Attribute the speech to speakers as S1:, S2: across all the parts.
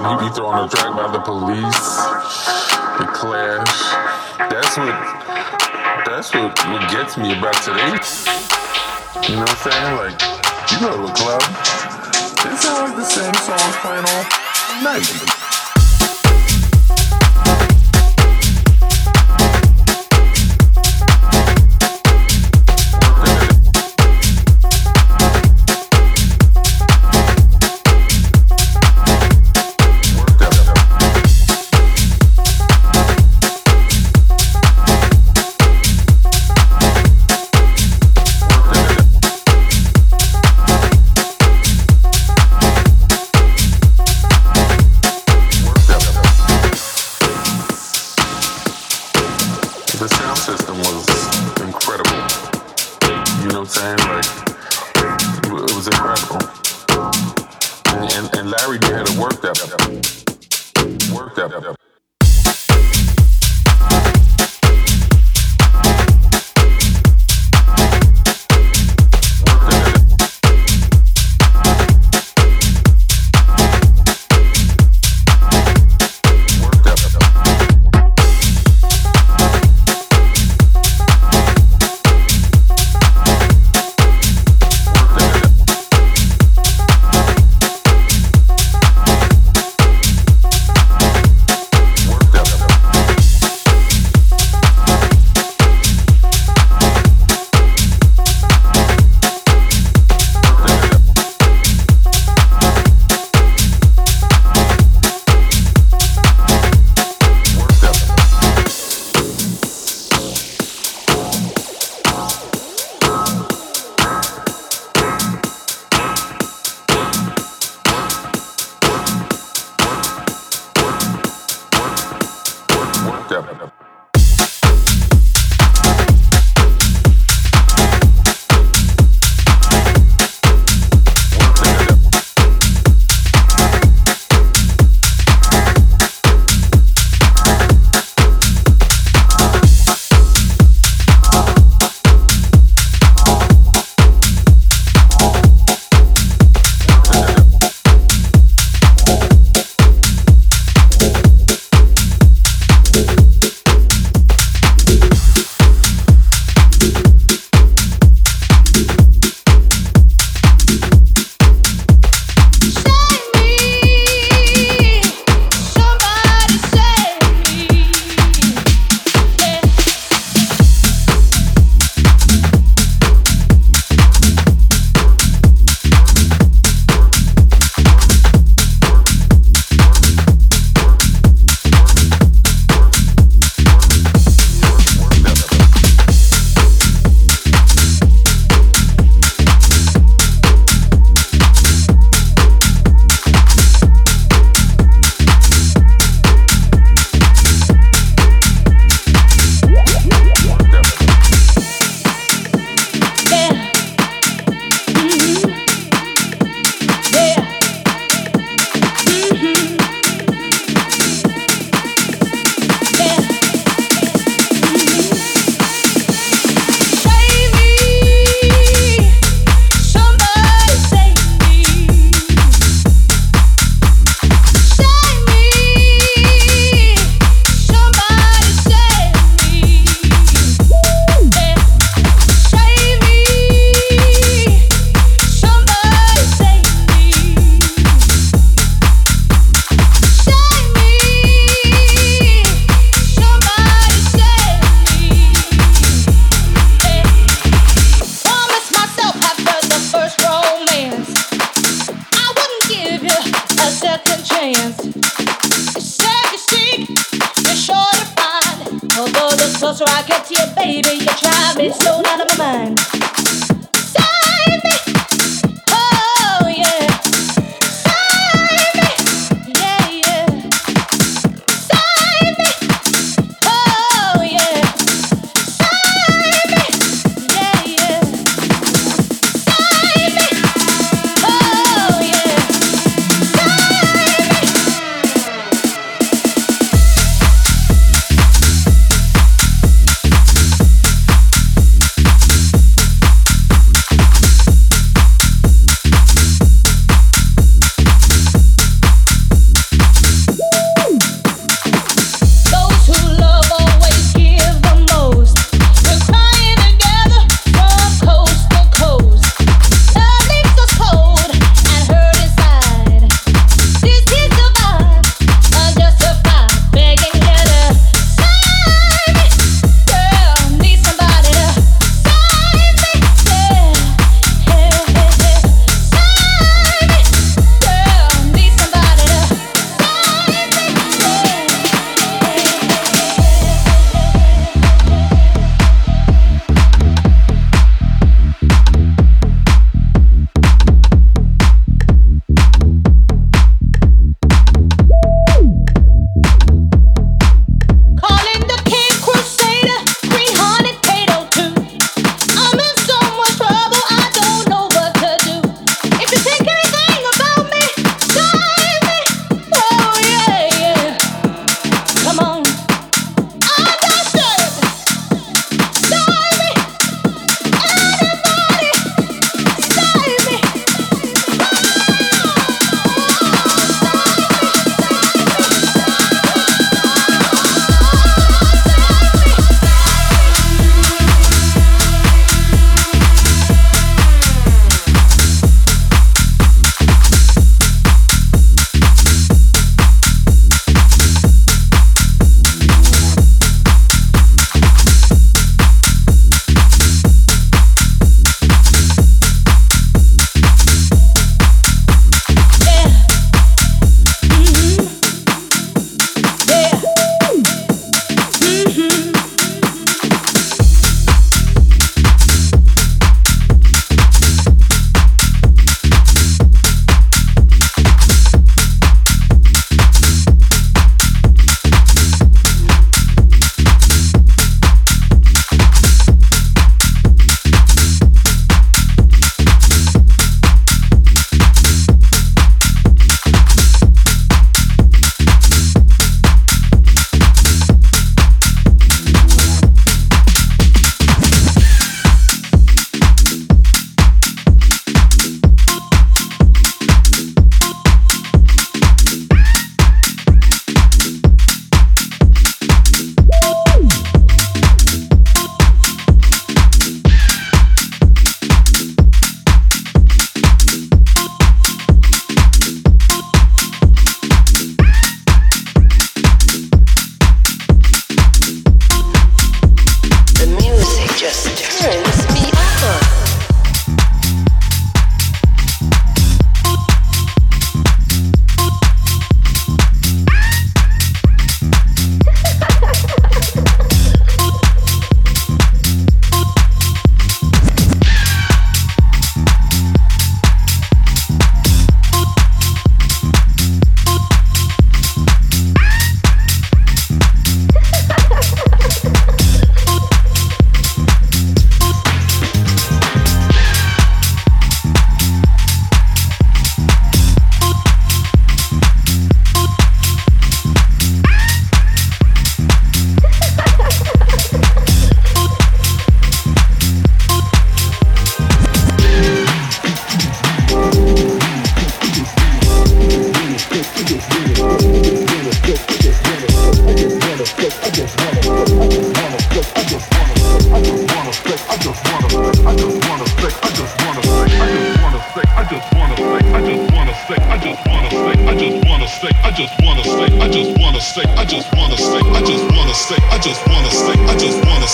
S1: You he be thrown a track by the police. The clash. That's what that's what, what gets me about today. You know what I'm saying? Like, you go to a club, it sounds like the same song playing all night.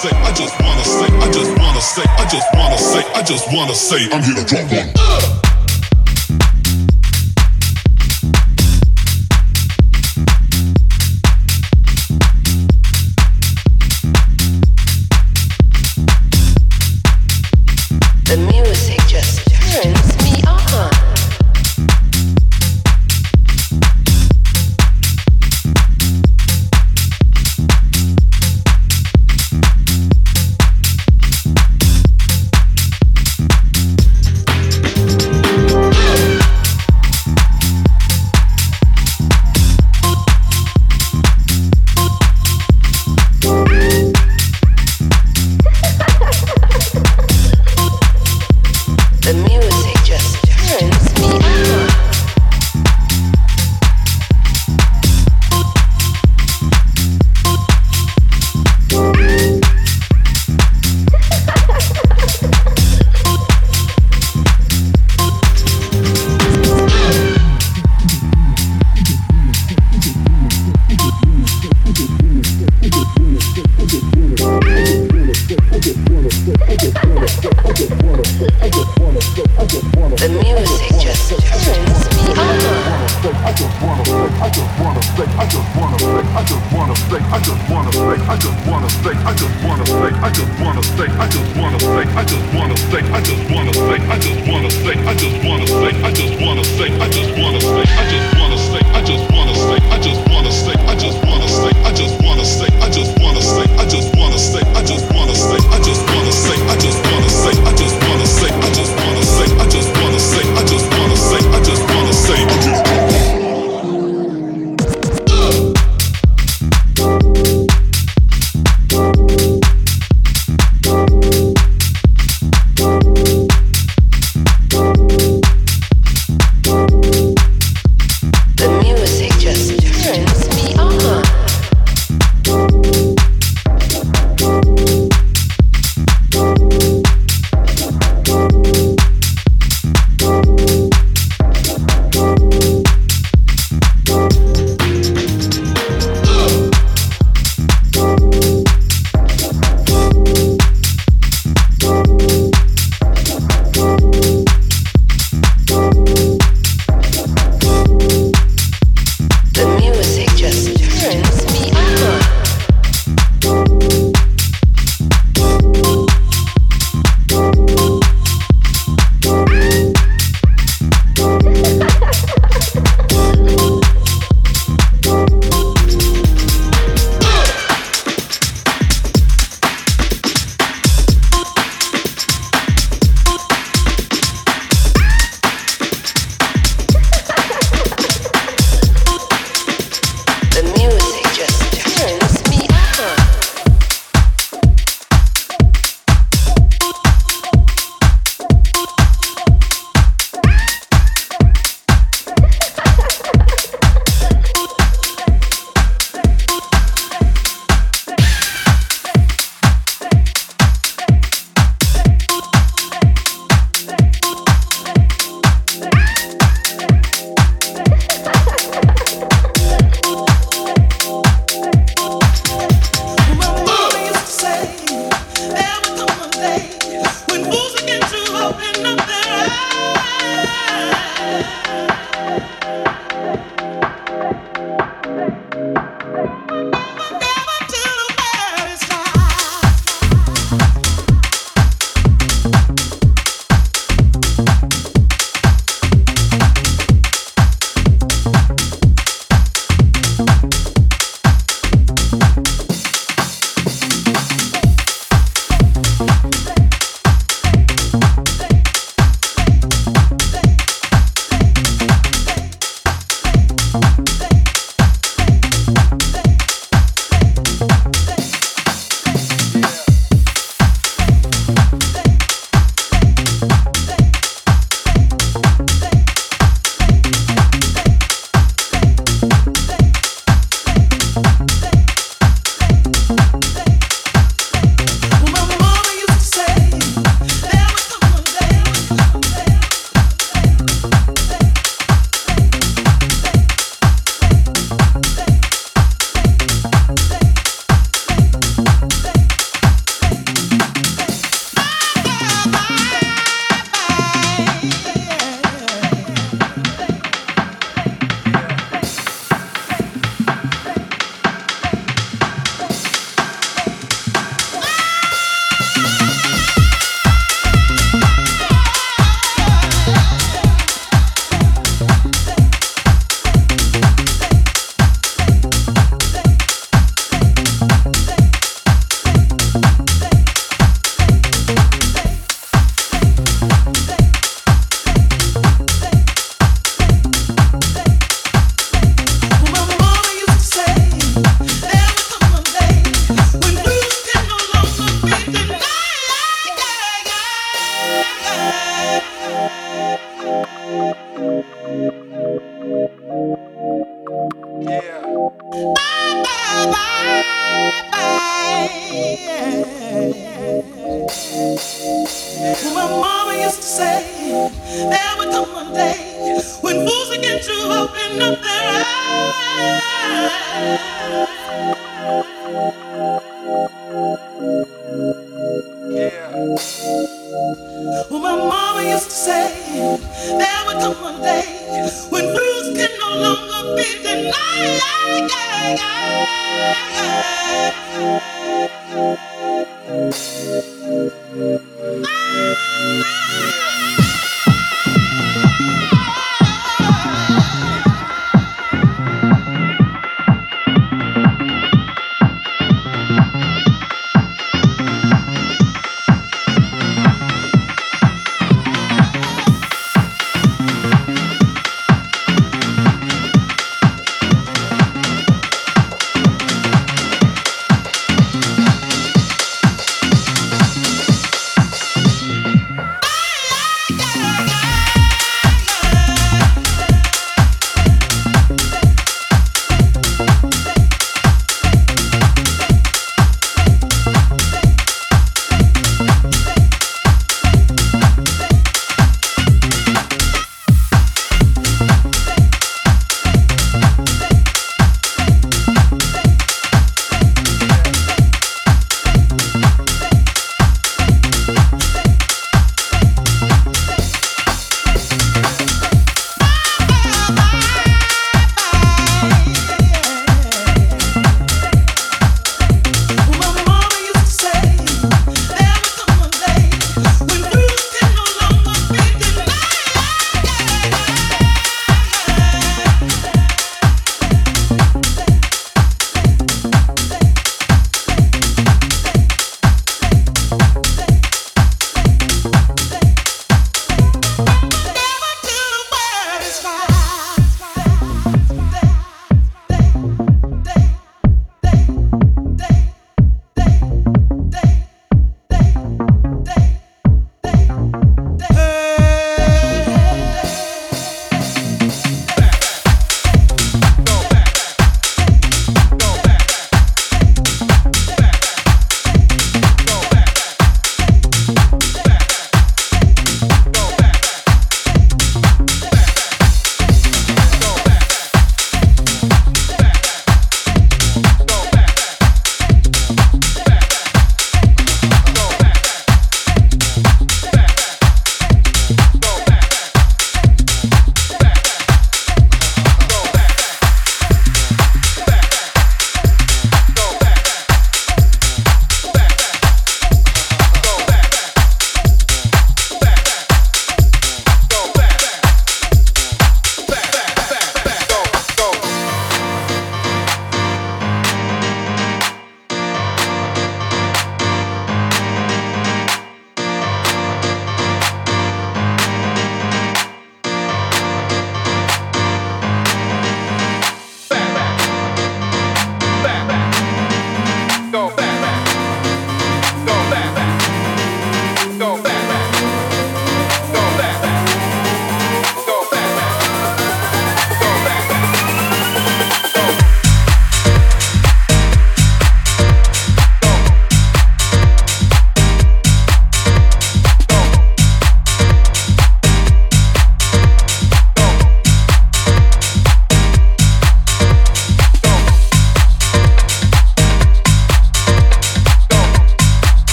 S1: say, I just wanna say, I just wanna say, I just wanna say, I just wanna say, I'm here to drop one. Uh.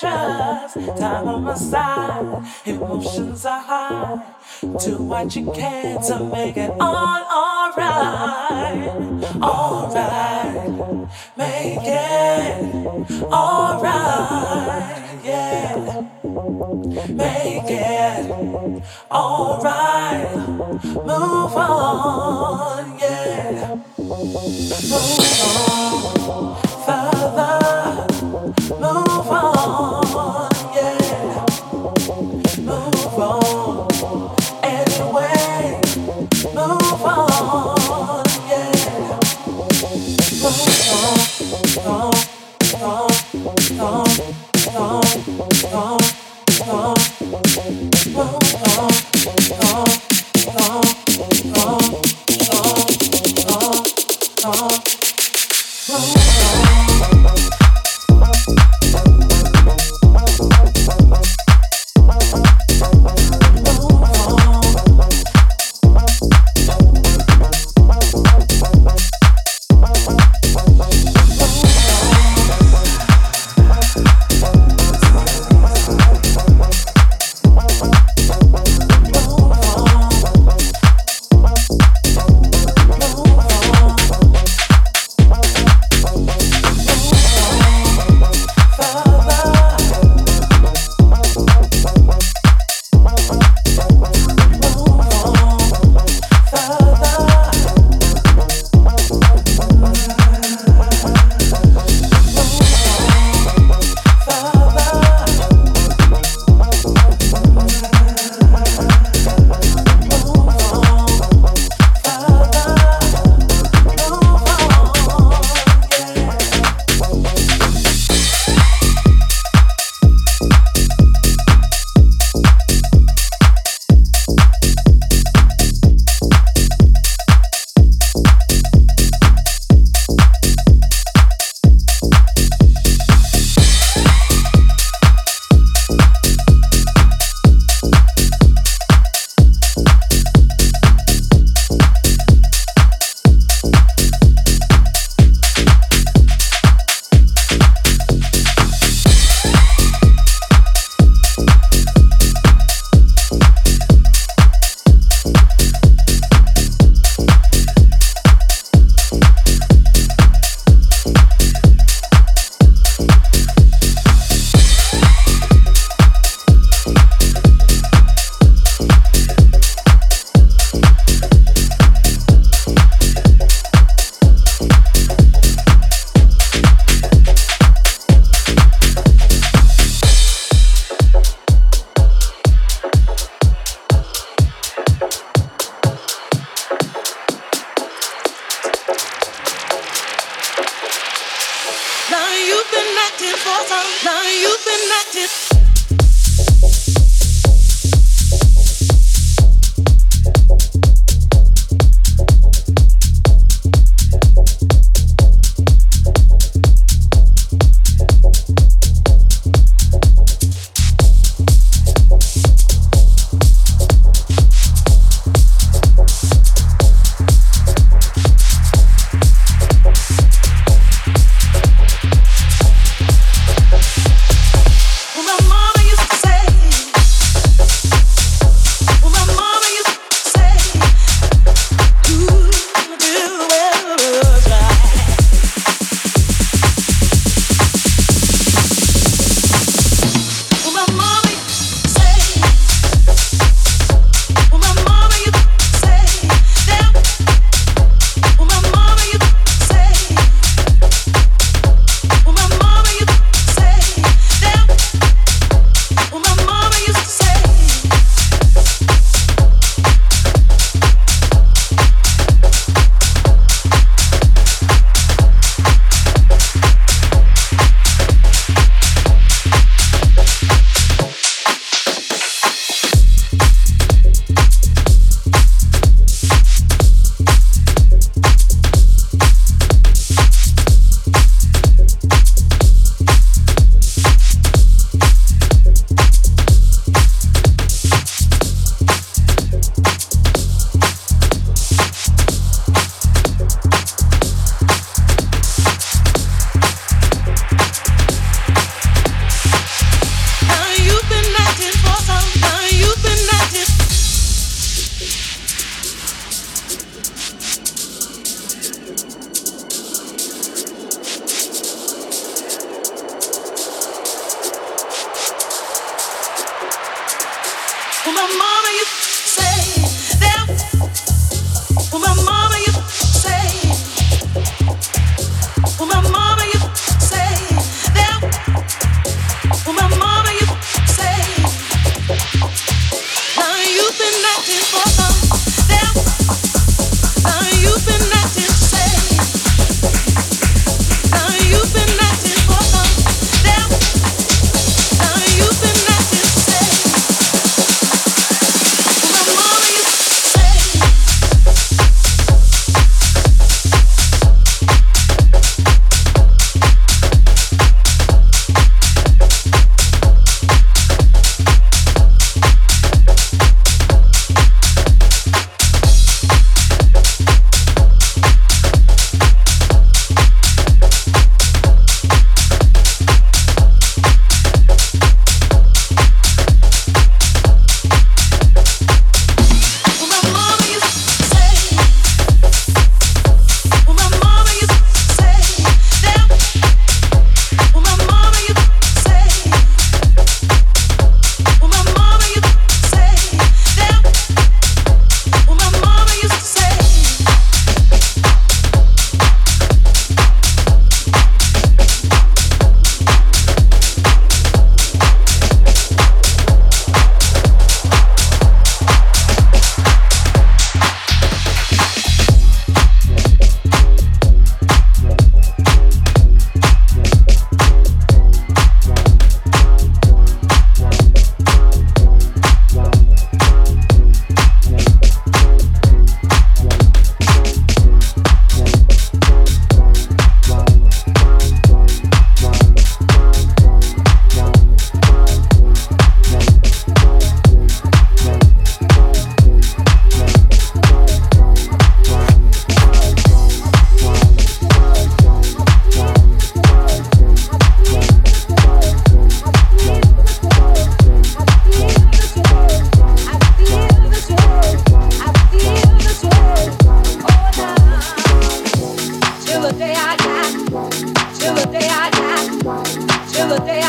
S2: trust, time on my side, emotions are high. Do what you can to make it all alright, alright. Make it alright, yeah. Make it alright. Move on, yeah. Move on, further. Move long, long.
S3: The day.